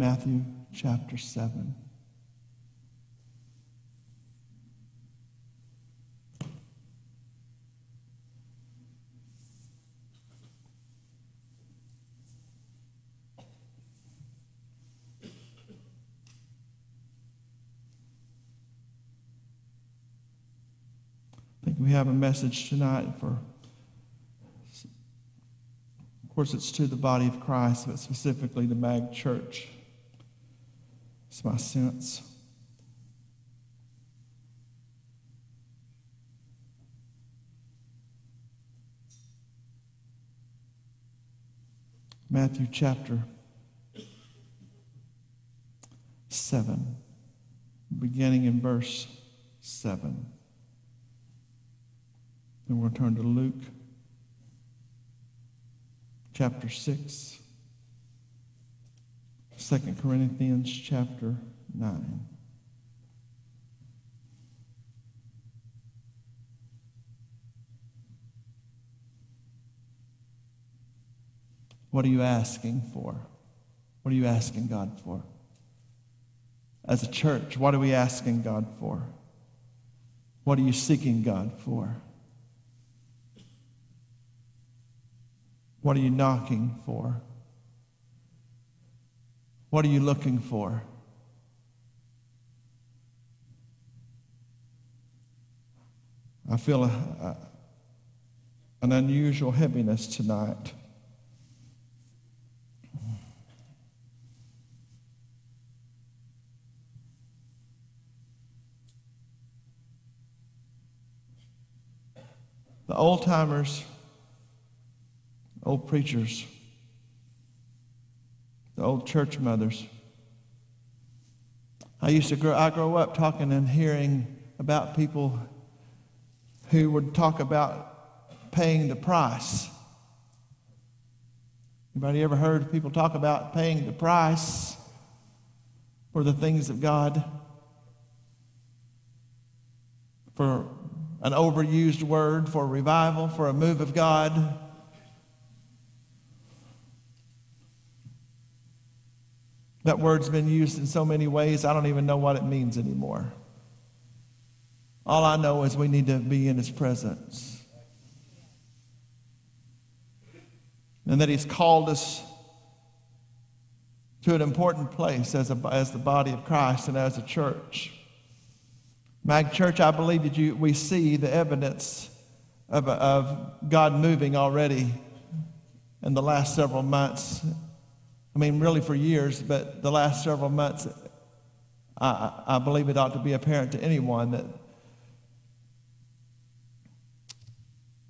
Matthew chapter 7. I think we have a message tonight for, of course, it's to the body of Christ, but specifically the Mag Church. It's my sense. Matthew chapter 7, beginning in verse 7. Then we'll turn to Luke chapter 6, 2 Corinthians chapter 9. What are you asking for? What are you asking God for? As a church, what are we asking God for? What are you seeking God for? What are you knocking for? What are you looking for? I feel a, a, an unusual heaviness tonight. The old timers, old preachers, the old church mothers. I used to grow, I grew up talking and hearing about people who would talk about paying the price. Anybody ever heard people talk about paying the price for the things of God? For an overused word for revival, for a move of God. That word's been used in so many ways, I don't even know what it means anymore. All I know is we need to be in His presence. And that He's called us to an important place as, a, as the body of Christ and as a church. Mag Church, I believe that you, we see the evidence of, of God moving already in the last several months. I mean, really for years, but the last several months, I, I believe it ought to be apparent to anyone that,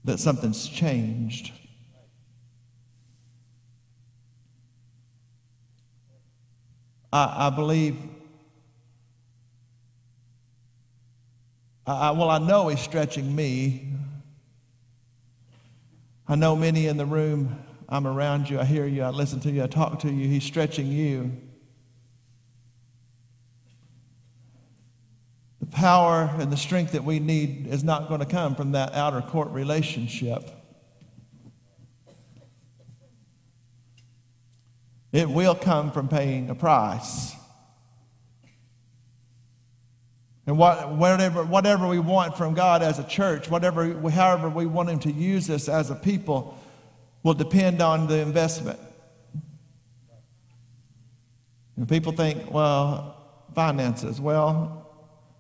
that something's changed. I, I believe I, well, I know He's stretching me. I know many in the room, I'm around you, I hear you, I listen to you, I talk to you. He's stretching you. The power and the strength that we need is not going to come from that outer court relationship. It will come from paying a price. And what, whatever, whatever we want from God as a church, whatever, however we want Him to use us as a people, will depend on the investment. And people think, well, finances. Well,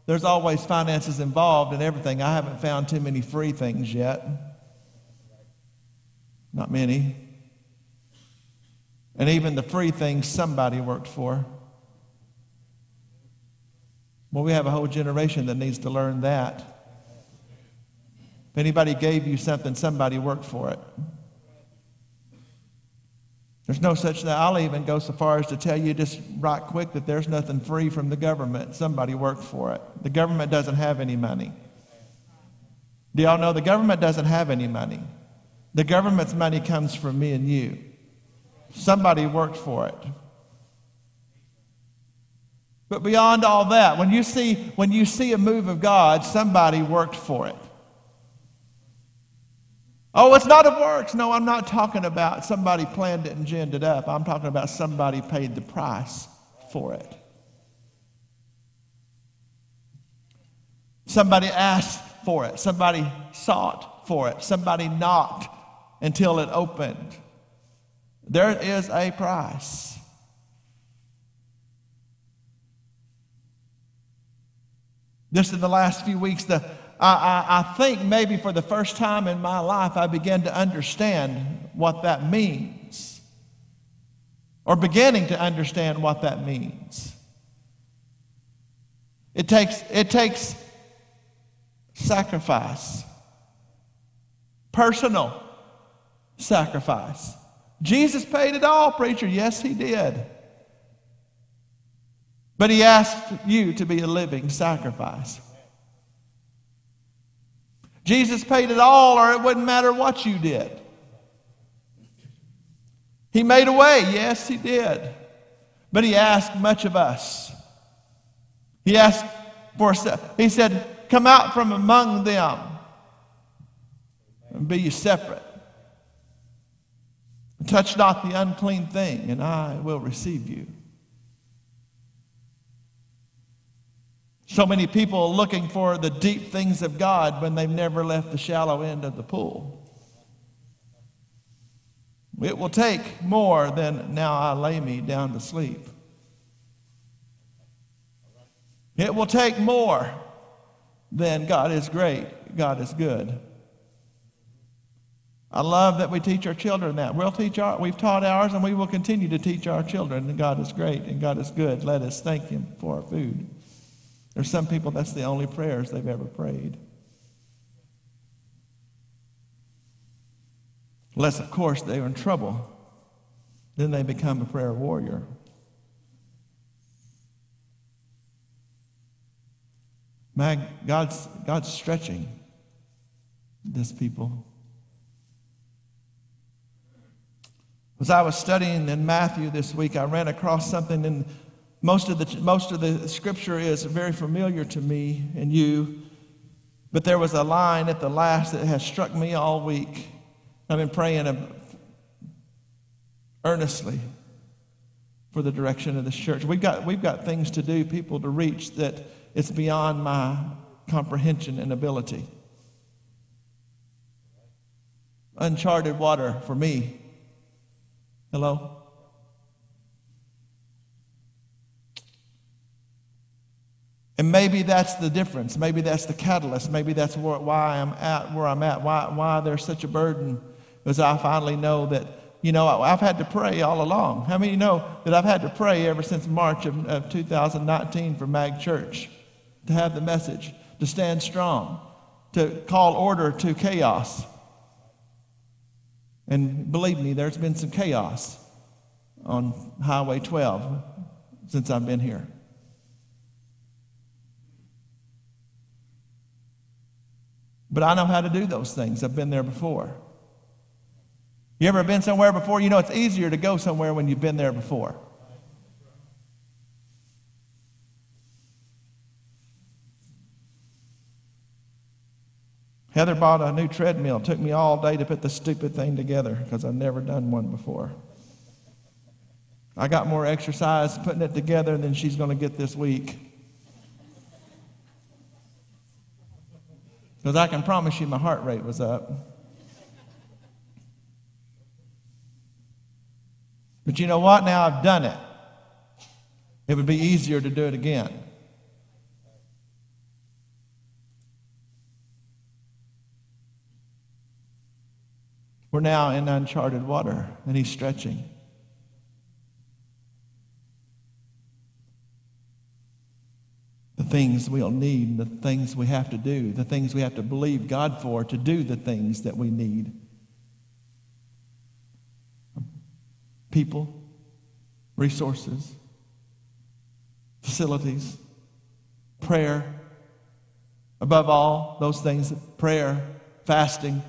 there's always finances involved in everything. I haven't found too many free things yet. Not many. And even the free things somebody worked for. Well, we have a whole generation that needs to learn that. If anybody gave you something, somebody worked for it. There's no such thing. I'll even go so far as to tell you just right quick that there's nothing free from the government. Somebody worked for it. The government doesn't have any money. Do y'all know the government doesn't have any money? The government's money comes from me and you. Somebody worked for it. But beyond all that, when you see, when you see a move of God, somebody worked for it. Oh, it's not of works. No, I'm not talking about somebody planned it and ginned it up. I'm talking about somebody paid the price for it. Somebody asked for it. Somebody sought for it. Somebody knocked until it opened. There is a price. Just in the last few weeks, the, I, I, think maybe for the first time in my life, I began to understand what that means, or beginning to understand what that means. It takes, it takes sacrifice, personal sacrifice. Jesus paid it all, preacher. Yes, he did. But he asked you to be a living sacrifice. Jesus paid it all, or it wouldn't matter what you did. He made a way. Yes, he did. But he asked much of us. He asked for, he said, Come out from among them and be ye separate. Touch not the unclean thing, and I will receive you. So many people are looking for the deep things of God when they've never left the shallow end of the pool. It will take more than now I lay me down to sleep. It will take more than God is great, God is good. I love that we teach our children that. We'll teach our, we've taught ours and we will continue to teach our children that God is great and God is good. Let us thank Him for our food. There's some people that's the only prayers they've ever prayed. Unless, of course, they're in trouble. Then they become a prayer warrior. Man, God's, God's stretching this people. As I was studying in Matthew this week, I ran across something in most of, the, most of the scripture is very familiar to me and you, but there was a line at the last that has struck me all week. I've been praying earnestly for the direction of this church. We've got, we've got things to do, people to reach that it's beyond my comprehension and ability. Uncharted water for me. Hello? And maybe that's the difference. Maybe that's the catalyst. Maybe that's where, why I'm at where I'm at, why, why there's such a burden, because I finally know that, you know, I've had to pray all along. How many know that I've had to pray ever since March of, of 2019 for Mag Church to have the message, to stand strong, to call order to chaos? And believe me, there's been some chaos on Highway 12 since I've been here. But I know how to do those things. I've been there before. You ever been somewhere before? You know, it's easier to go somewhere when you've been there before. Heather bought a new treadmill. It took me all day to put the stupid thing together because I've never done one before. I got more exercise putting it together than she's going to get this week. Because I can promise you my heart rate was up. But you know what? Now I've done it. It would be easier to do it again. We're now in uncharted water, and he's stretching. Things we'll need, the things we have to do, the things we have to believe God for to do the things that we need. People, resources, facilities, prayer. Above all, those things prayer, fasting,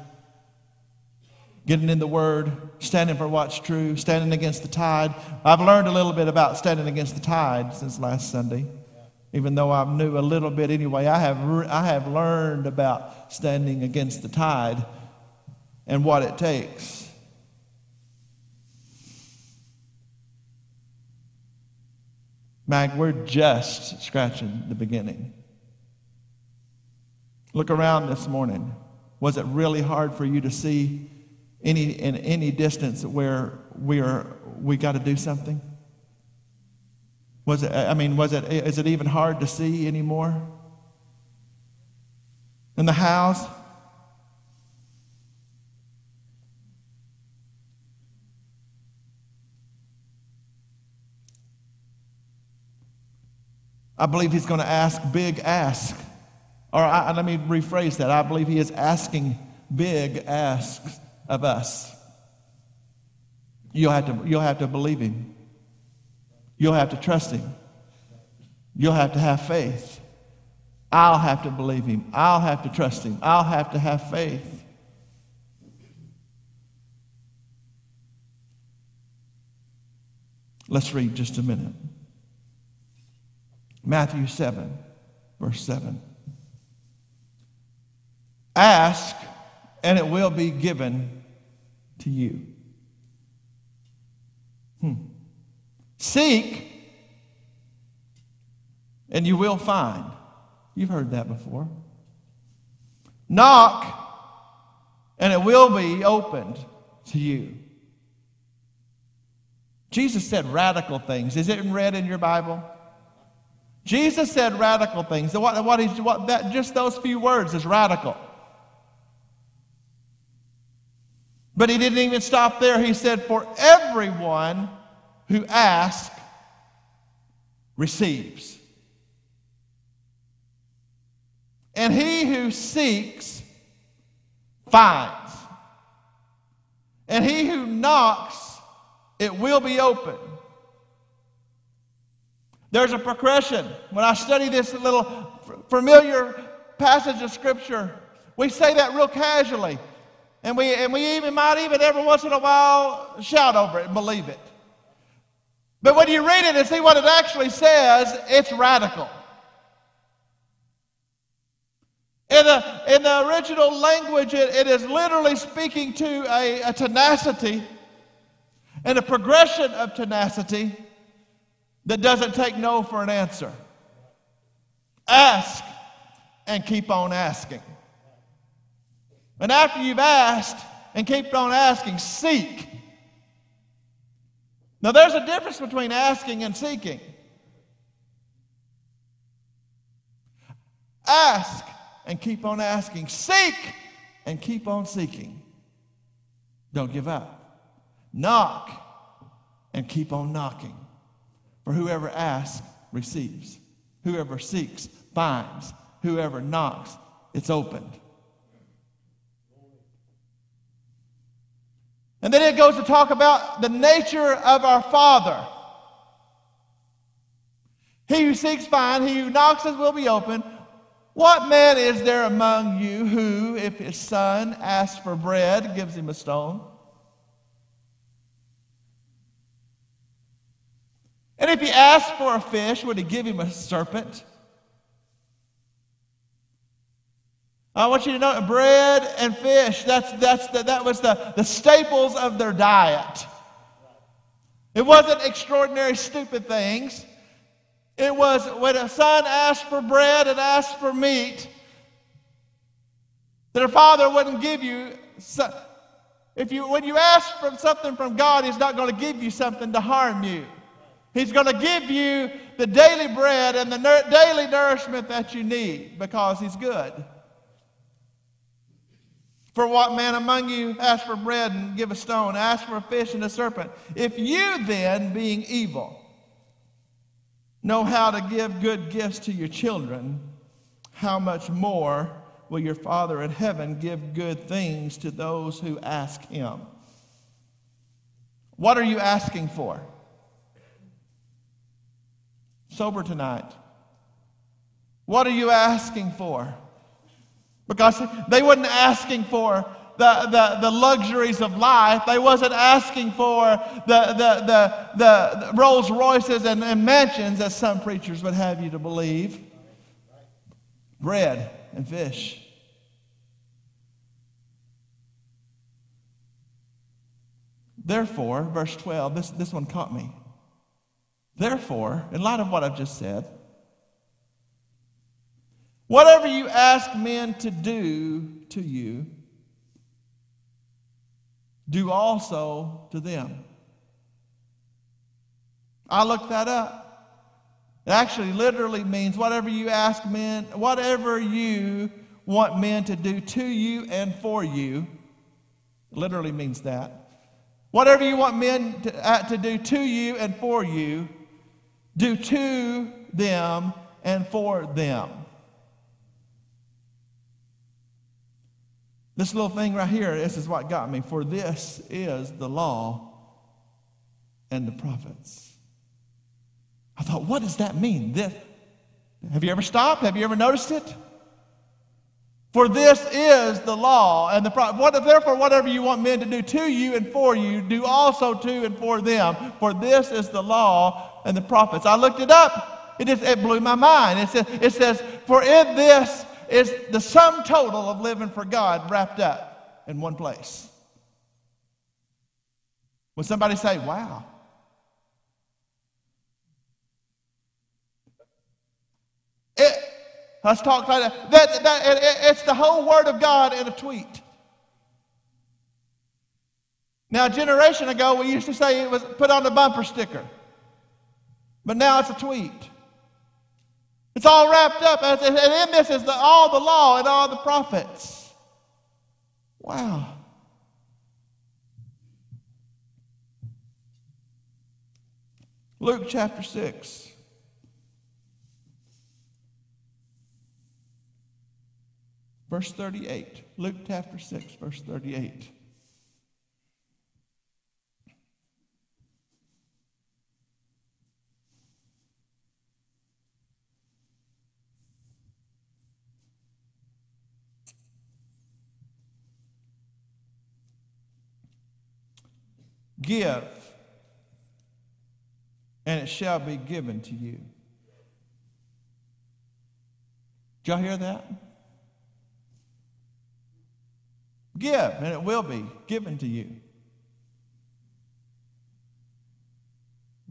getting in the Word, standing for what's true, standing against the tide. I've learned a little bit about standing against the tide since last Sunday even though I knew a little bit anyway, I have, I have learned about standing against the tide and what it takes. Mag, we're just scratching the beginning. Look around this morning. Was it really hard for you to see any in any distance where we are we got to do something? Was it I mean, was it is it even hard to see anymore? In the house? I believe he's going to ask big ask. Or I, let me rephrase that. I believe he is asking big asks of us. You'll have to, you'll have to believe him. You'll have to trust him. You'll have to have faith. I'll have to believe him. I'll have to trust him. I'll have to have faith. Let's read just a minute. Matthew 7, verse 7. Ask, and it will be given to you. Hmm. Seek, and you will find. You've heard that before. Knock, and it will be opened to you. Jesus said radical things. Is it read in your Bible? Jesus said radical things. What, what, he's, what that, just those few words is radical. But he didn't even stop there. He said, For everyone who asks receives. And he who seeks finds. And he who knocks, it will be open. There's a progression. When I study this little familiar passage of Scripture, we say that real casually. And we, and we even might even every once in a while shout over it and believe it. But when you read it and see what it actually says, it's radical. In the, in the original language, it, it is literally speaking to a, a tenacity and a progression of tenacity that doesn't take no for an answer. Ask and keep on asking. And after you've asked and keep on asking, seek. Now, there's a difference between asking and seeking. Ask and keep on asking. Seek and keep on seeking. Don't give up. Knock and keep on knocking. For whoever asks receives, whoever seeks finds, whoever knocks, it's opened. And then it goes to talk about the nature of our Father. He who seeks finds, he who knocks will be open. What man is there among you who, if his son asks for bread, gives him a stone? And if he asked for a fish, would he give him a serpent? I want you to know bread and fish, that's, that's the, that was the, the staples of their diet. It wasn't extraordinary, stupid things. It was when a son asked for bread and asked for meat, a father wouldn't give you. If you, when you ask for something from God, He's not going to give you something to harm you. He's going to give you the daily bread and the daily nourishment that you need because He's good. For what man among you ask for bread and give a stone? Ask for a fish and a serpent. If you then, being evil, know how to give good gifts to your children, how much more will your Father in heaven give good things to those who ask Him? What are you asking for? sober tonight? What are you asking for? Because they weren't asking for the, the, the luxuries of life. They wasn't asking for the, the, the, the Rolls Royces and, and mansions as some preachers would have you to believe. Bread and fish. Therefore, verse 12, this, this one caught me. Therefore, in light of what I've just said, whatever you ask men to do to you, do also to them. I looked that up. It actually literally means whatever you ask men, whatever you want men to do to you and for you, literally means that. Whatever you want men to, uh, to do to you and for you, do to them and for them. This little thing right here, this is what got me. For this is the law and the prophets. I thought, what does that mean? This, have you ever stopped? Have you ever noticed it? For this is the law and the prophet. What, therefore, whatever you want men to do to you and for you, do also to and for them. For this is the law and the prophets. I looked it up. It, just, it blew my mind. It says, it says, for in this is the sum total of living for God wrapped up in one place. Would somebody say, wow? It, let's talk like that. that, that it, it's the whole Word of God in a tweet. Now, a generation ago, we used to say it was put on a bumper sticker, but now it's a tweet. It's all wrapped up, and in this is the, all the law and all the prophets. Wow. Luke chapter 6. Verse 38. Luke chapter 6, verse 38. Give, and it shall be given to you. Did y'all hear that? Give, and it will be given to you.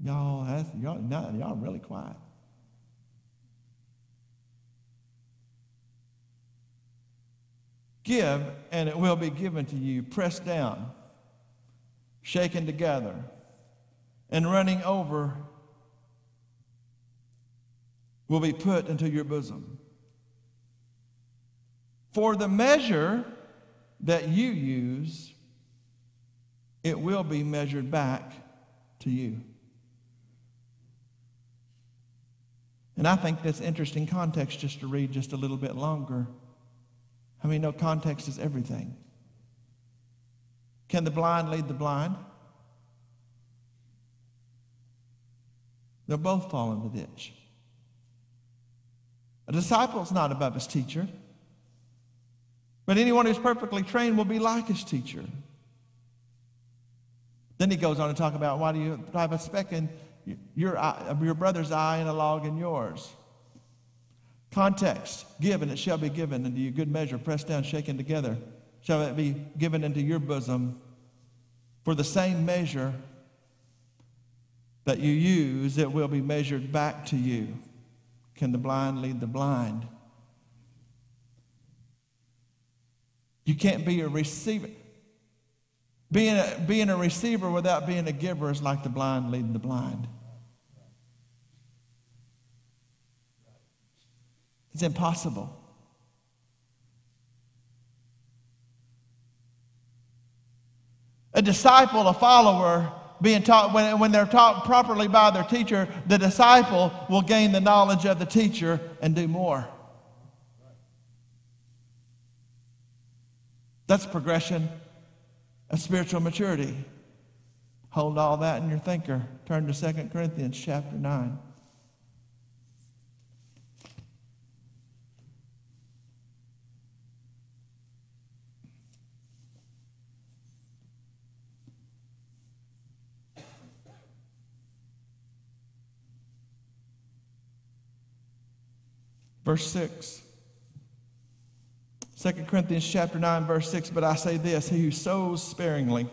Y'all, that's, y'all, not, y'all really quiet. Give, and it will be given to you, pressed down shaken together, and running over will be put into your bosom. For the measure that you use, it will be measured back to you. And I think that's interesting context just to read just a little bit longer. I mean, no, context is everything. Can the blind lead the blind? They'll both fall in the ditch. A disciple is not above his teacher, but anyone who's perfectly trained will be like his teacher. Then he goes on to talk about why do you have a speck in your, your brother's eye and a log in yours? Context given, it shall be given unto you. Good measure, pressed down, shaken together shall it be given into your bosom. For the same measure that you use, it will be measured back to you. Can the blind lead the blind? You can't be a receiver. Being a, being a receiver without being a giver is like the blind leading the blind. It's impossible. A disciple, a follower, being taught, when, when they're taught properly by their teacher, the disciple will gain the knowledge of the teacher and do more. That's progression of spiritual maturity. Hold all that in your thinker. Turn to 2 Corinthians chapter 9. Verse 6. 2 Corinthians chapter 9, verse 6. But I say this he who sows sparingly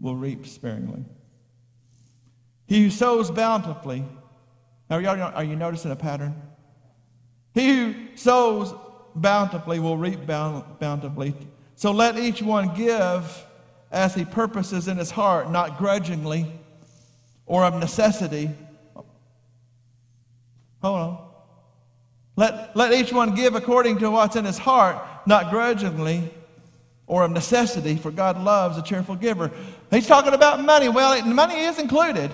will reap sparingly. He who sows bountifully. Are you, are you noticing a pattern? He who sows bountifully will reap bountifully. So let each one give as he purposes in his heart, not grudgingly or of necessity. Hold on. Let, let each one give according to what's in his heart, not grudgingly or of necessity, for God loves a cheerful giver. He's talking about money. Well, money is included.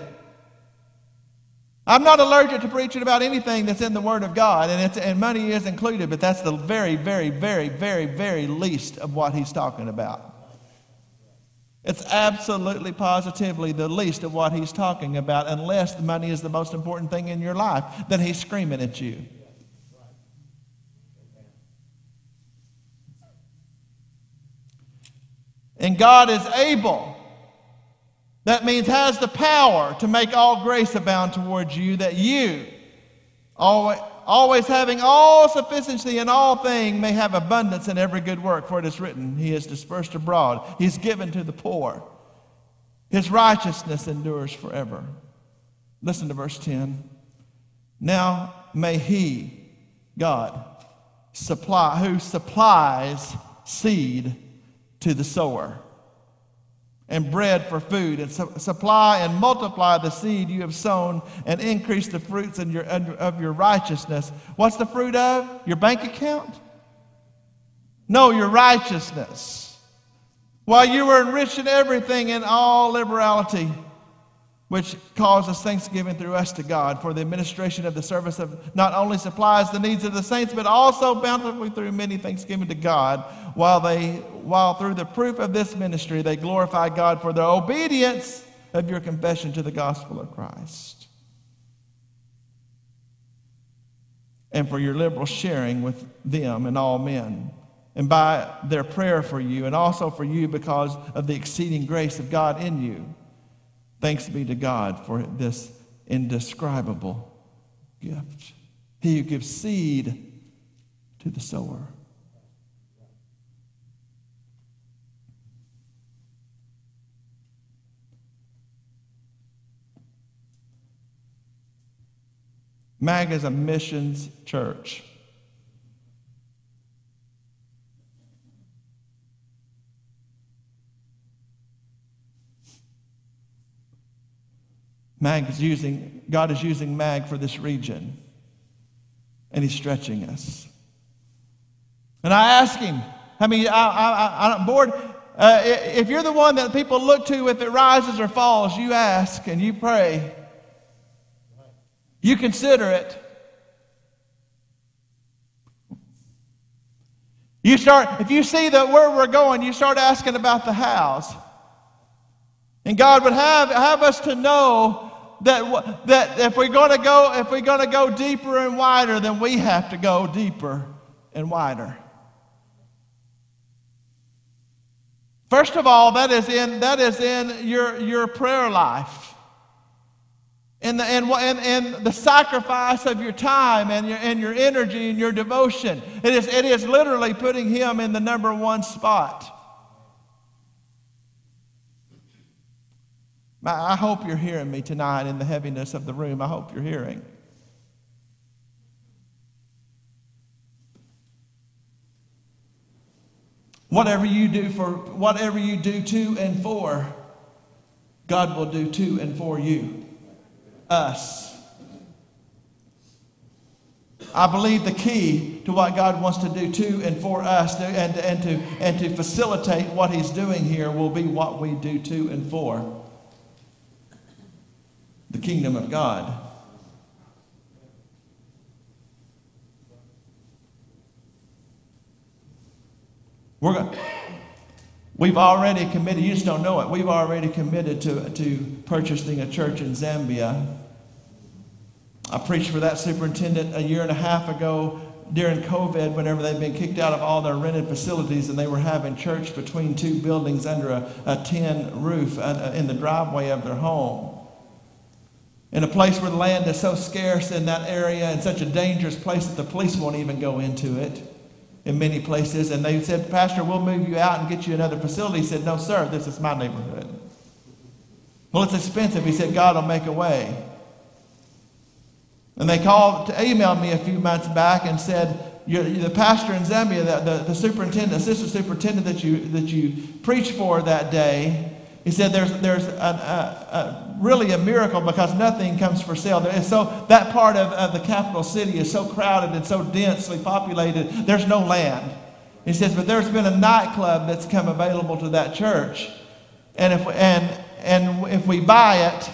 I'm not allergic to preaching about anything that's in the Word of God, and, and money is included, but that's the very, very, very, very, very least of what he's talking about. It's absolutely positively the least of what he's talking about, unless the money is the most important thing in your life. Then he's screaming at you. And God is able that means has the power to make all grace abound towards you, that you, always, having all sufficiency in all things, may have abundance in every good work. For it is written, He is dispersed abroad, He is given to the poor. His righteousness endures forever. Listen to verse 10. Now may He, God, supply, who supplies seed to the sower and bread for food, and su- supply and multiply the seed you have sown, and increase the fruits in your, of your righteousness. What's the fruit of? Your bank account? No, your righteousness. While you were enriched in everything in all liberality which causes thanksgiving through us to God for the administration of the service of not only supplies the needs of the saints, but also bountifully through many thanksgiving to God, while they while through the proof of this ministry they glorify God for the obedience of your confession to the gospel of Christ. And for your liberal sharing with them and all men, and by their prayer for you, and also for you because of the exceeding grace of God in you Thanks be to God for this indescribable gift. He who gives seed to the sower. MAG is a missions church. Mag is using, God is using Mag for this region, and He's stretching us. And I ask Him, I mean, I, I, I'm bored. Uh, if you're the one that people look to if it rises or falls, you ask and you pray. You consider it. You start, if you see that where we're going, you start asking about the hows. And God would have, have us to know that, that if we're going to go if we're going to go deeper and wider then we have to go deeper and wider. First of all that is in that is in your your prayer life. In the, in, in, in the sacrifice of your time and your, and your energy and your devotion. It is, it is literally putting him in the number one spot I hope you're hearing me tonight in the heaviness of the room. I hope you're hearing. Whatever you do for whatever you do to and for, God will do to and for you. Us. I believe the key to what God wants to do to and for us and, and, to, and to facilitate what He's doing here will be what we do to and for the kingdom of God. We're going, we've already committed, you just don't know it, we've already committed to, to purchasing a church in Zambia. I preached for that superintendent a year and a half ago during COVID, whenever they'd been kicked out of all their rented facilities and they were having church between two buildings under a, a tin roof uh, in the driveway of their home in a place where the land is so scarce in that area and such a dangerous place that the police won't even go into it in many places. And they said, Pastor, we'll move you out and get you another facility. He said, No, sir, this is my neighborhood. Well, it's expensive. He said, God will make a way. And they called, to emailed me a few months back and said, the pastor in Zambia, the, the, the superintendent, assistant superintendent that you, that you preached for that day, he said there's, there's a, a, a, really a miracle because nothing comes for sale. And so that part of, of the capital city is so crowded and so densely populated, there's no land. He says, but there's been a nightclub that's come available to that church. And if, and, and if we buy it,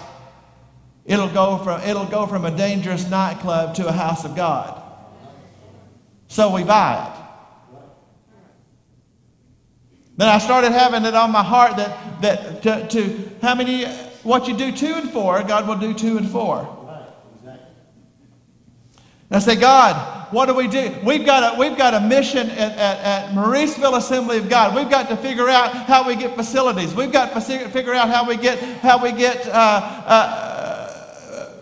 it'll go, from, it'll go from a dangerous nightclub to a house of God. So we buy it. Then I started having it on my heart that, that to, to how many, what you do to and for, God will do to and for. I say, God, what do we do? We've got a, we've got a mission at, at, at Mauriceville Assembly of God. We've got to figure out how we get facilities. We've got to figure out how we get, how we get uh, uh,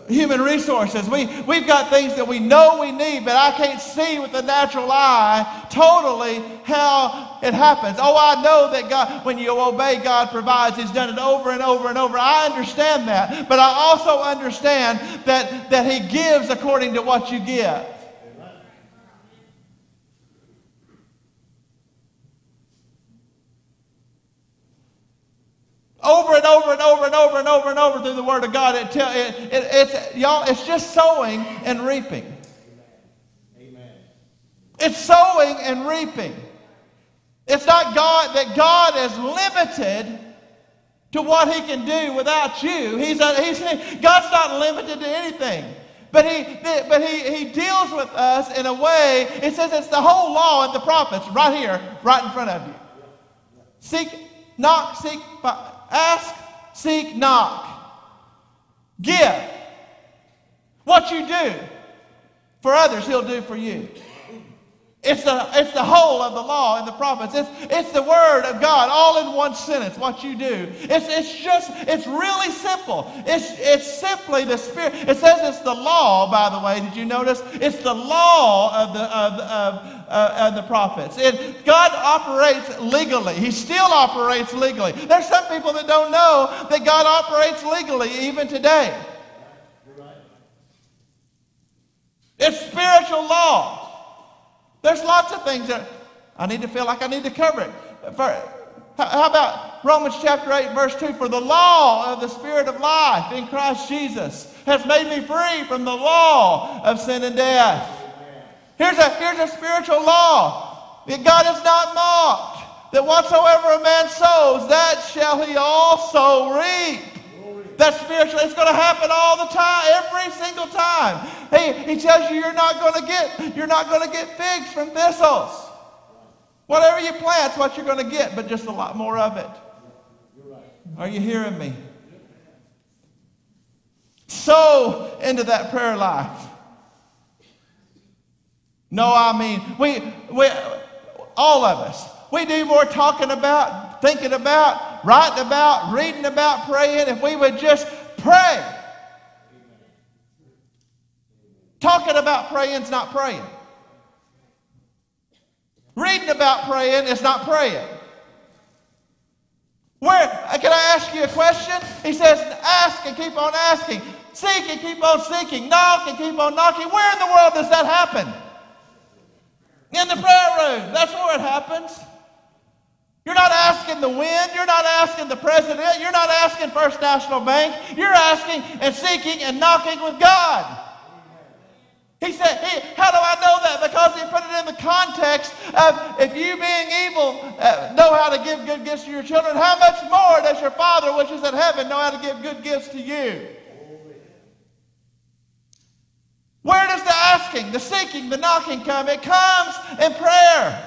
human resources. We, we've got things that we know we need, but I can't see with the natural eye totally how it happens. Oh, I know that God, when you obey, God provides. He's done it over and over and over. I understand that. But I also understand that, that He gives according to what you give. over and over and over and over and over and over through the Word of God. It tell, it, it, it's, y'all, it's just sowing and reaping. Amen. It's sowing and reaping. It's not God that God is limited to what He can do without you. He's, a, he's God's not limited to anything. But he, but he, he deals with us in a way, it says it's the whole law and the prophets right here, right in front of you. Seek, knock, seek, Ask, seek, knock. Give. What you do for others, He'll do for you. It's the, it's the whole of the law and the prophets. It's, it's the word of God all in one sentence, what you do. It's, it's just, it's really simple. It's, it's simply the Spirit. It says it's the law, by the way. Did you notice? It's the law of the, of, of, uh, the prophets. It, God operates legally. He still operates legally. There's some people that don't know that God operates legally even today. It's spiritual law. There's lots of things that I need to feel like I need to cover it. For, how about Romans chapter 8, verse 2? For the law of the Spirit of life in Christ Jesus has made me free from the law of sin and death. Here's a, here's a spiritual law that God is not mocked. That whatsoever a man sows, that shall he also reap. That's spiritual. It's going to happen all the time, every single time. He, he tells you you're not going to get you're not going to get figs from thistles. Whatever you plant's what you're going to get, but just a lot more of it. Are you hearing me? Sow into that prayer life. No, I mean, we, we, all of us, we do more talking about, thinking about, writing about, reading about, praying if we would just pray. Talking about praying is not praying. Reading about praying is not praying. Where, can I ask you a question? He says, ask and keep on asking. Seek and keep on seeking. Knock and keep on knocking. Where in the world does that happen? In the prayer room. That's where it happens. You're not asking the wind. You're not asking the president. You're not asking First National Bank. You're asking and seeking and knocking with God. He said, How do I know that? Because he put it in the context of if you, being evil, uh, know how to give good gifts to your children, how much more does your Father, which is in heaven, know how to give good gifts to you? Where does the asking, the seeking, the knocking come? It comes in prayer.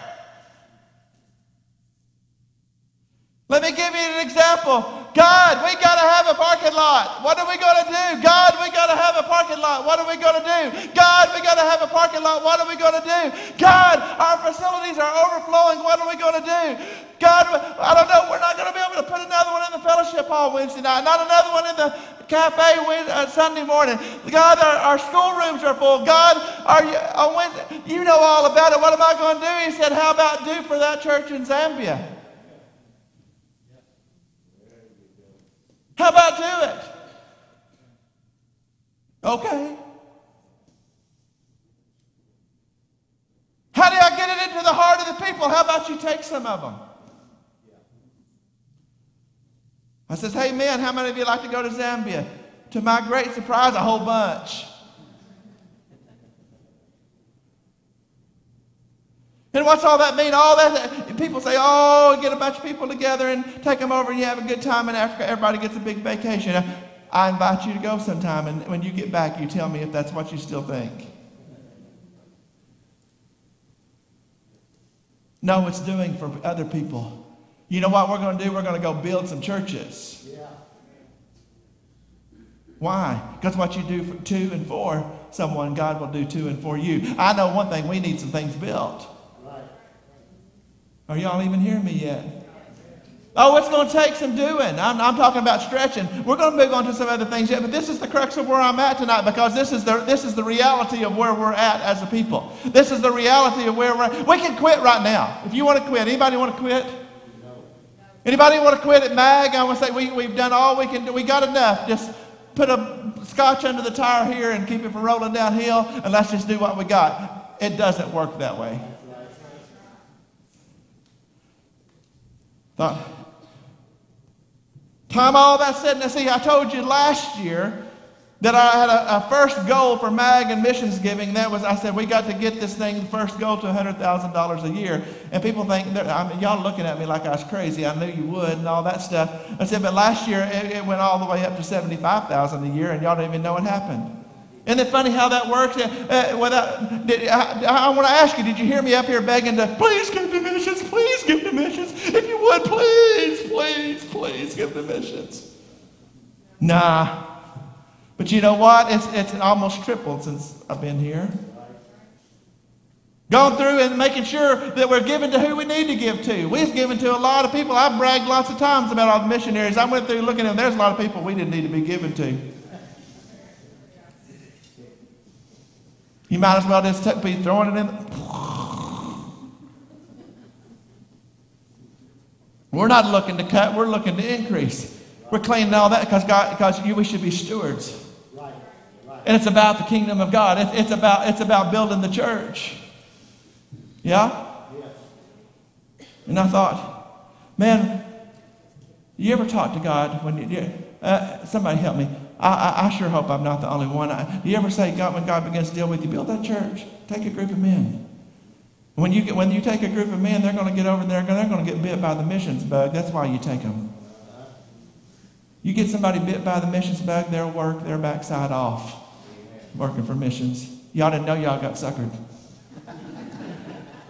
Let me give you an example. God, we got to have a parking lot. What are we going to do? God, we got to have a parking lot. What are we going to do? God, we got to have a parking lot. What are we going to do? God, our facilities are overflowing. What are we going to do? God, I don't know. We're not going to be able to put another one in the fellowship hall Wednesday night. Not another one in the cafe uh, Sunday morning. God, our, our schoolrooms are full. God, are you, on Wednesday, you know all about it. What am I going to do? He said, How about do for that church in Zambia? How about do it? Okay. How do I get it into the heart of the people? How about you take some of them? I says, hey man, how many of you like to go to Zambia? To my great surprise, a whole bunch. And what's all that mean? All that people say, oh, get a bunch of people together and take them over and you have a good time in Africa. Everybody gets a big vacation. I invite you to go sometime, and when you get back, you tell me if that's what you still think. No, it's doing for other people. You know what we're going to do? We're going to go build some churches. Yeah. Why? Because what you do for to and for someone, God will do to and for you. I know one thing, we need some things built. Are y'all even hearing me yet? Oh, it's going to take some doing. I'm, I'm, talking about stretching. We're going to move on to some other things yet, but this is the crux of where I'm at tonight because this is the, this is the reality of where we're at as a people. This is the reality of where we're at. We can quit right now. If you want to quit, anybody want to quit? Anybody want to quit at MAG? I want to say we, we've done all we can do. We got enough. Just put a scotch under the tire here and keep it from rolling downhill, and let's just do what we got. It doesn't work that way. Thought, time all that said, now see, I told you last year that I had a, a, first goal for MAG and missions giving. That was, I said, we got to get this thing, first goal to $100,000 a year. And people think, I mean, y'all looking at me like I was crazy. I knew you would and all that stuff. I said, but last year it, it went all the way up to 75000 a year and y'all don't even know what happened. Isn't it funny how that works? Uh, uh without, did, I, I want to ask you, did you hear me up here begging to please give to missions, please give to missions? If you would, please, please, please give to missions. Nah, but you know what? It's, it's almost tripled since I've been here. Going through and making sure that we're giving to who we need to give to. We've given to a lot of people. I've bragged lots of times about all the missionaries. I went through looking at them. There's a lot of people we didn't need to be given to. You might as well just be throwing it in. We're not looking to cut, we're looking to increase. We're cleaning all that because God, because you, we should be stewards. And it's about the kingdom of God. It's, it's, about, it's about building the church. Yeah? Yes. And I thought, man, you ever talk to God when you, uh, somebody help me. I, I, I, sure hope I'm not the only one. I, you ever say, God, when God begins to deal with you, build that church. Take a group of men. When you, get, when you take a group of men, they're going to get over there, they're going to get bit by the missions bug. That's why you take them. You get somebody bit by the missions bug, they'll work their backside off working for missions. Y'all didn't know y'all got suckered.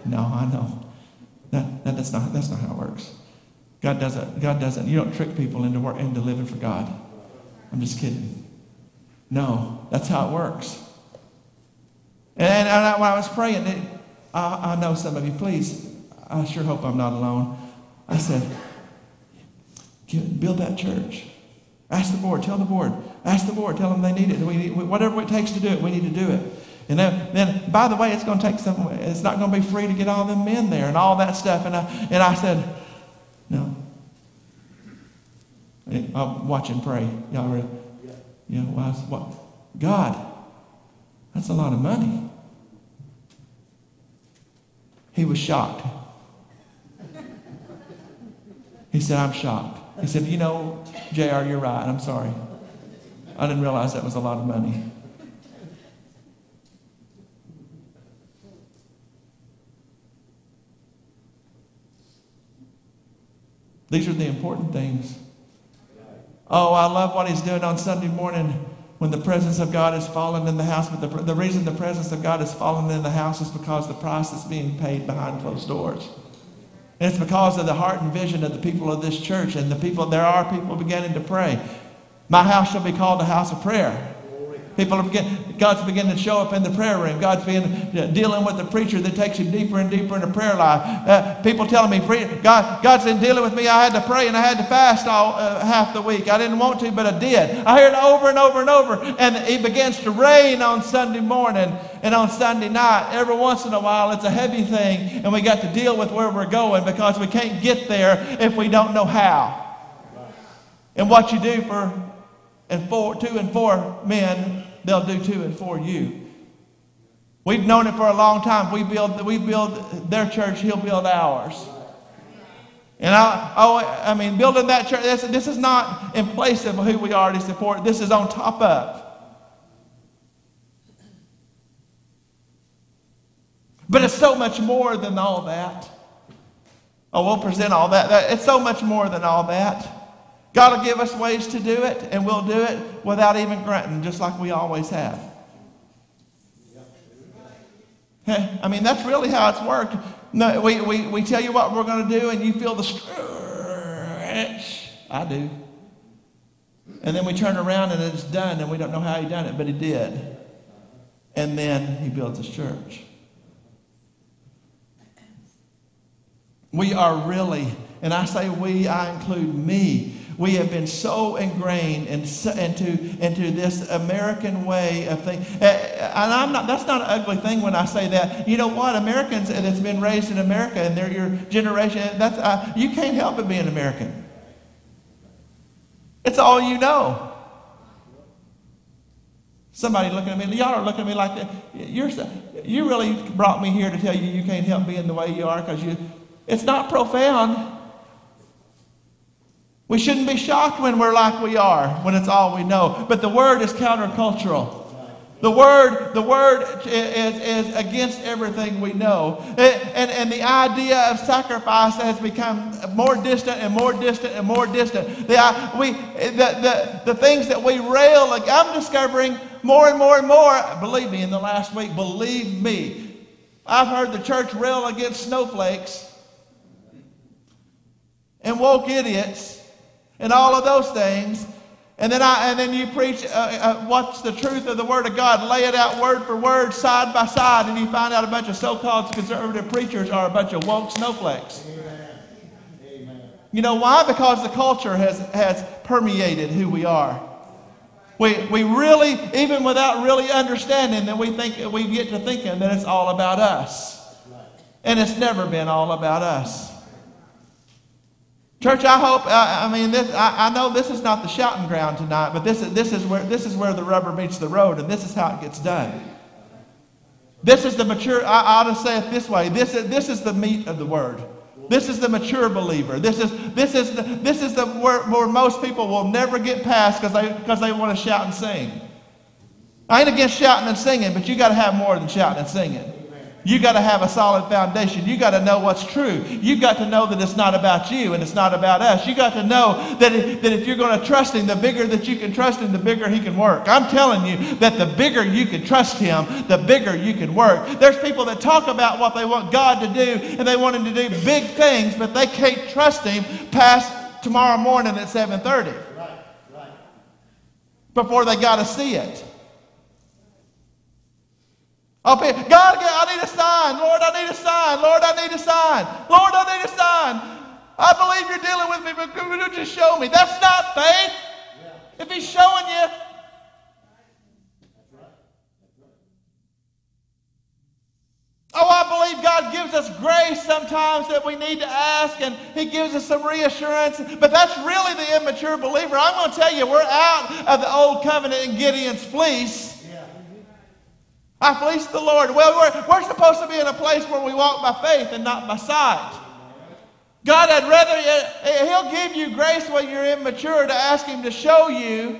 No, I know. That, that, that's, not, that's not how it works. God doesn't, God doesn't, you don't trick people into, work, into living for God. I'm just kidding. No, that's how it works. And, I, when I was praying, it, I, I know some of you, please, I sure hope I'm not alone. I said, build that church. Ask the board, tell the board, Ask the Lord. Tell them they need it. We need, whatever it takes to do it, we need to do it. And then, then, by the way, it's going to take some, it's not going to be free to get all them men there and all that stuff. And I, and I said, no. I'll watch and pray. Y'all ready? Yeah. Well, what? God, that's a lot of money. He was shocked. He said, I'm shocked. He said, You know, JR, you're right. I'm sorry. I didn't realize that was a lot of money. These are the important things. Oh, I love what he's doing on Sunday morning when the presence of God has fallen in the house. But the, the reason the presence of God has fallen in the house is because the price is being paid behind closed doors. And it's because of the heart and vision of the people of this church. And the people, there are people beginning to pray. My house shall be called a house of prayer. People begin, God's beginning to show up in the prayer room. God's beginning dealing with the preacher that takes you deeper and deeper into prayer life. Uh, people telling me, God, God's been dealing with me. I had to pray and I had to fast all uh, half the week. I didn't want to, but I did. I hear it over and over and over, and it begins to rain on Sunday morning and on Sunday night. Every once in a while, it's a heavy thing, and we got to deal with where we're going because we can't get there if we don't know how. And what you do for and for, to and for men, they'll do to and for you. We've known it for a long time. We build, we build their church, he'll build ours. And I, oh, I mean, building that church, this, this is not in place of who we already support. This is on top of. But it's so much more than all that. Oh, we'll present all that. It's so much more than all that. God will give us ways to do it, and we'll do it without even grunting, just like we always have. I mean, that's really how it's worked. No, we, we, we tell you what we're going to do, and you feel the stretch. I do. And then we turn around and it's done, and we don't know how he done it, but he did. And then he builds his church. We are really, and I say we, I include me. We have been so ingrained into, into this American way of thinking. Eh, eh, and I'm not, that's not an ugly thing when I say that. You know what? Americans that's been raised in America and they're your generation, that's, uh, you can't help but be an American. It's all you know. Somebody looking at me, y'all are looking at me like that. You're, you really brought me here to tell you you can't help being the way you are because you, it's not profound. We shouldn't be shocked when we're like we are, when it's all we know. But the word is countercultural. The word, the word is, is against everything we know. And, and the idea of sacrifice has become more distant and more distant and more distant. The, uh, we, the, the, the things that we rail, like I'm discovering more and more and more, believe me, in the last week, believe me, I've heard the church rail against snowflakes and woke idiots and all of those things. And then, I, and then you preach uh, uh, what's the truth of the Word of God, lay it out word for word, side by side, and you find out a bunch of so called conservative preachers are a bunch of woke snowflakes. Amen. You know why? Because the culture has, has permeated who we are. We, we really, even without really understanding, that we think we get to thinking that it's all about us. And it's never been all about us. Church, I hope, I, I mean, this, I, I, know this is not the shouting ground tonight, but this is, this, is where, this is where the rubber meets the road, and this is how it gets done. This is the mature, I, ought to say it this way this is, this is the meat of the word. This is the mature believer. This is, this is, the, this is the where, where most people will never get past because they, because they want to shout and sing. I ain't against shouting and singing, but you got to have more than shouting and singing. You got to have a solid foundation. You got to know what's true. You got to know that it's not about you and it's not about us. You got to know that, it, that if you're going to trust Him, the bigger that you can trust Him, the bigger He can work. I'm telling you that the bigger you can trust Him, the bigger you can work. There's people that talk about what they want God to do and they want Him to do big things, but they can't trust Him past tomorrow morning at 7:30. Right, right. Before they got to see it. I'll be, God, I need a sign. Lord, I need a sign. Lord, I need a sign. Lord, I need a sign. I believe you're dealing with me, but could you just show me? That's not faith. Yeah. If he's showing you. Oh, I believe God gives us grace sometimes that we need to ask, and He gives us some reassurance. But that's really the immature believer. I'm going to tell you, we're out of the old covenant in Gideon's fleece. I fleece the Lord. Well, we're, we're supposed to be in a place where we walk by faith and not by sight. God, I'd rather, He'll give you grace when you're immature to ask Him to show you.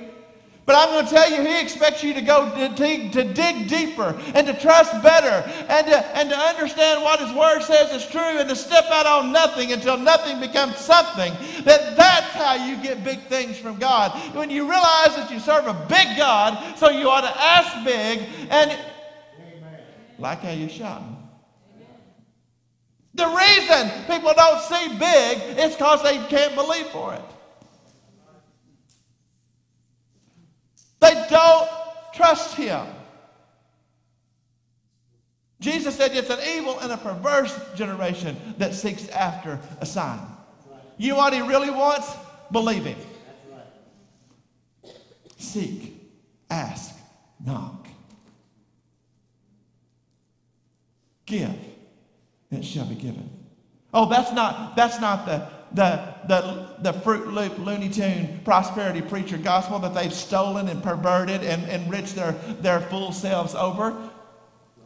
But I'm going to tell you, He expects you to go to dig, to dig deeper and to trust better and to, and to understand what His Word says is true and to step out on nothing until nothing becomes something. That that's how you get big things from God. When you realize that you serve a big God, so you ought to ask big and like how you're shouting. The reason people don't see big is because they can't believe for it. They don't trust him. Jesus said it's an evil and a perverse generation that seeks after a sign. You know what he really wants? Believe him. Seek, ask, knock. Give, and it shall be given. Oh, that's not, that's not the, the, the, the Fruit Loop, Looney Tune, prosperity preacher gospel that they've stolen and perverted and enriched their, their full selves over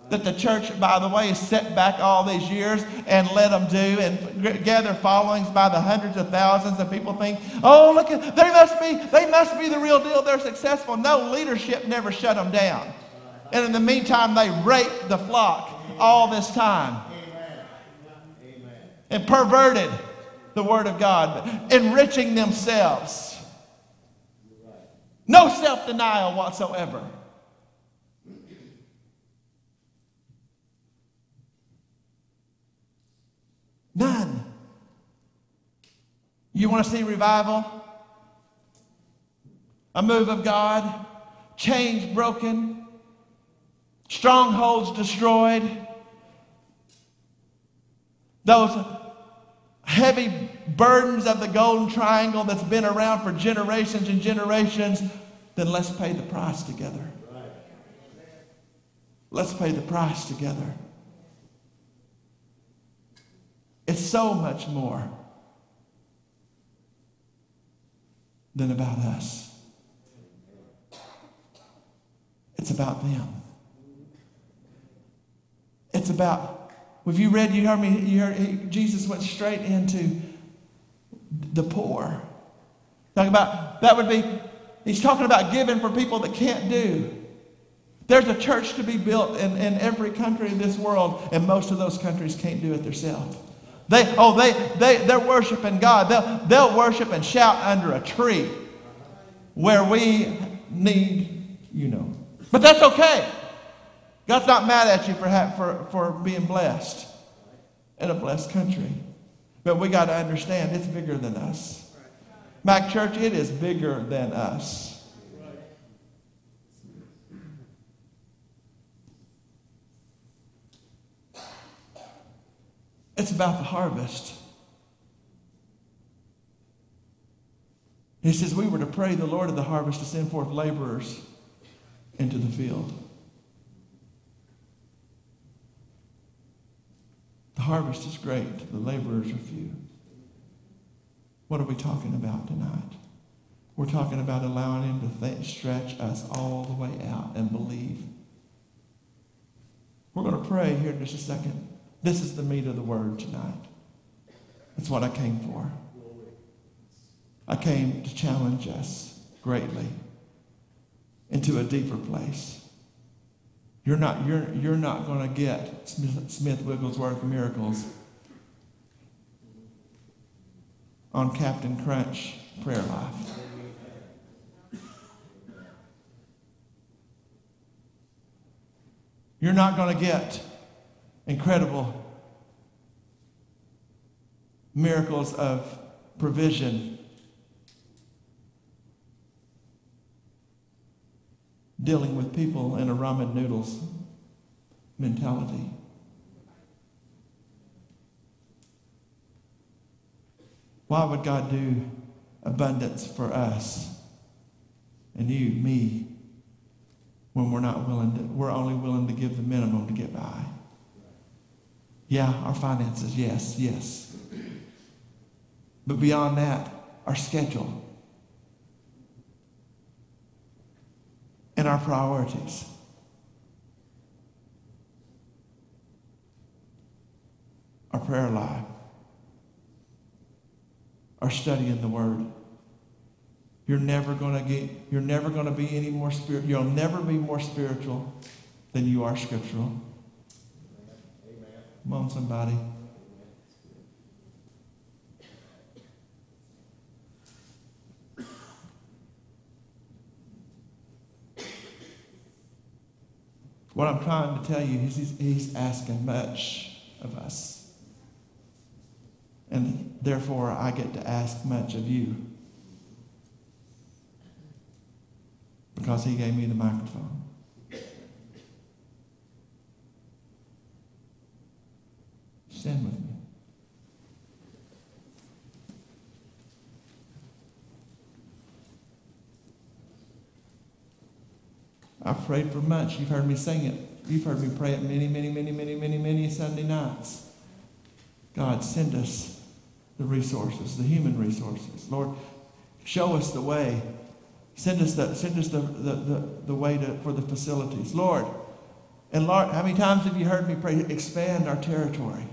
that the church, by the way, has set back all these years and let them do and gather followings by the hundreds of thousands. And people think, oh, look, they must be, they must be the real deal. They're successful. No, leadership never shut them down. And in the meantime, they rape the flock all this time and perverted the word of God, enriching themselves. No self denial whatsoever. None. You want to see revival? A move of God? Chains broken? Strongholds destroyed? Those heavy burdens of the golden triangle that's been around for generations and generations, then let's pay the price together. Let's pay the price together. It's so much more than about us. It's about them. It's about, if you read, you heard me, you heard, Jesus went straight into the poor. Talking about, that would be, he's talking about giving for people that can't do. There's a church to be built in, in every country in this world, and most of those countries can't do it themselves. They, oh, they, they, they're worshiping God. They'll, they'll worship and shout under a tree where we need, you know. But that's okay. God's not mad at you for, for, for being blessed in a blessed country. But we got to understand it's bigger than us. MAG Church, it is bigger than us. It's about the harvest. He says, We were to pray the Lord of the harvest to send forth laborers into the field. The harvest is great, the laborers are few. What are we talking about tonight? We're talking about allowing Him to stretch us all the way out and believe. We're going to pray here in just a second. This is the meat of the word tonight. That's what I came for. I came to challenge us greatly into a deeper place. You're not, you're, you're not going to get Smith, Smith Wigglesworth miracles on Captain Crunch prayer life. You're not going to get incredible miracles of provision. Dealing with people in a ramen noodles mentality. Why would God do abundance for us and you, me, when we're not willing to, we're only willing to give the minimum to get by? Yeah, our finances, yes, yes. But beyond that, our schedule and our priorities. Our prayer life, our study in the Word. You're never to get, you're never to be any more spiritual. You'll never be more spiritual than you are scriptural. Come on, somebody. What I'm trying to tell you is he's, asking much of us. And therefore, I get to ask much of you. Because he gave me the microphone. Stand with me. I've prayed for much. You've heard me sing it. You've heard me pray it many, many, many, many, many, many Sunday nights. God, send us the resources, the human resources. Lord, show us the way. Send us the, send us the, the, the, the way to, for the facilities. Lord, and Lord, how many times have you heard me pray, expand our territory?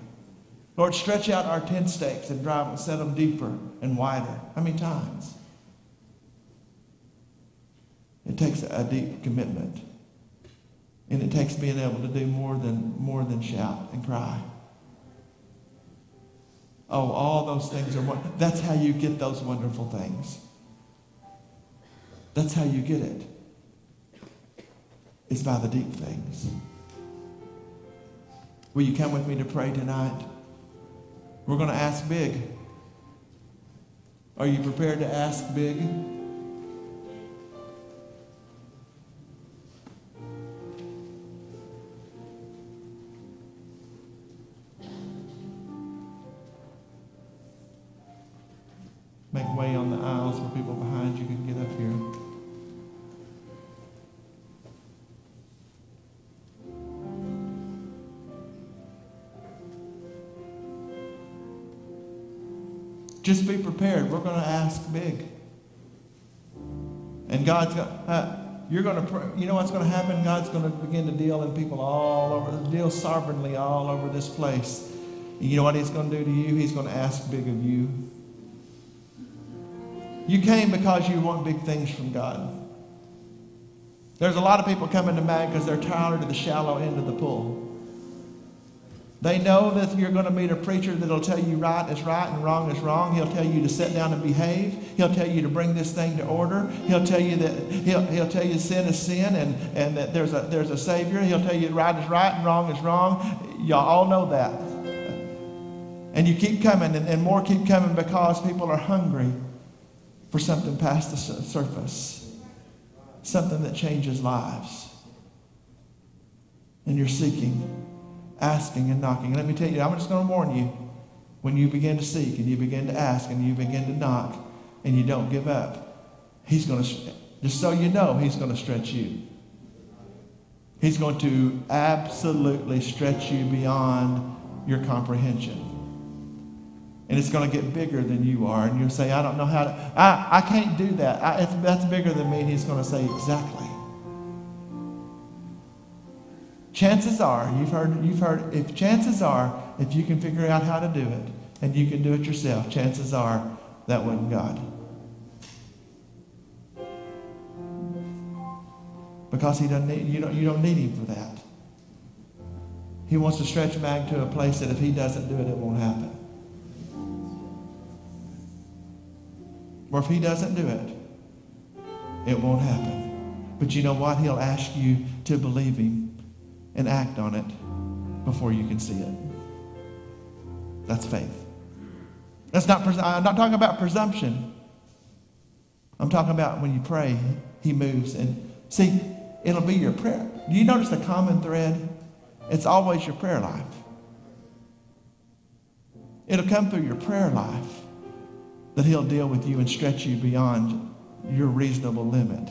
Lord, stretch out our tent stakes and drive and set them deeper and wider. How many times? It takes a deep commitment. And it takes being able to do more than, more than shout and cry. Oh, all those things are that's how you get those wonderful things. That's how you get it. It's by the deep things. Will you come with me to pray tonight? We're going to ask big. Are you prepared to ask big? Just be prepared. We're going to ask big. And God's going uh, you're going to, you know what's going to happen? God's going to begin to deal in people all over, deal sovereignly all over this place. And you know what He's going to do to you? He's going to ask big of you. You came because you want big things from God. There's a lot of people coming to MAG because they're tired of the shallow end of the pool. They know that you're going to meet a preacher that'll tell you right is right and wrong is wrong. He'll tell you to sit down and behave. He'll tell you to bring this thing to order. He'll tell you that he'll, he'll tell you sin is sin and, and that there's a, there's a Savior. He'll tell you right is right and wrong is wrong. Y'all all know that. And you keep coming and, and more keep coming because people are hungry for something past the surface, something that changes lives. And you're seeking, asking, and knocking. let me tell you, I'm just going to warn you when you begin to seek and you begin to ask and you begin to knock and you don't give up, He's going to, just so you know, He's going to stretch you. He's going to absolutely stretch you beyond your comprehension and it's going to get bigger than you are. And you'll say, I don't know how to, I, I can't do that. I, that's bigger than me. And he's going to say, Exactly. Chances are, you've heard, you've heard, if chances are, if you can figure out how to do it and you can do it yourself, chances are that wasn't God. Because he doesn't need, you don't, you don't need him for that. He wants to stretch back to a place that if he doesn't do it, it won't happen. Or if he doesn't do it, it won't happen. But you know what? He'll ask you to believe him and act on it before you can see it. That's faith. That's not, I'm not talking about presumption. I'm talking about when you pray, he moves. And see, it'll be your prayer. Do you notice the common thread? It's always your prayer life. It'll come through your prayer life that He'll deal with you and stretch you beyond your reasonable limit.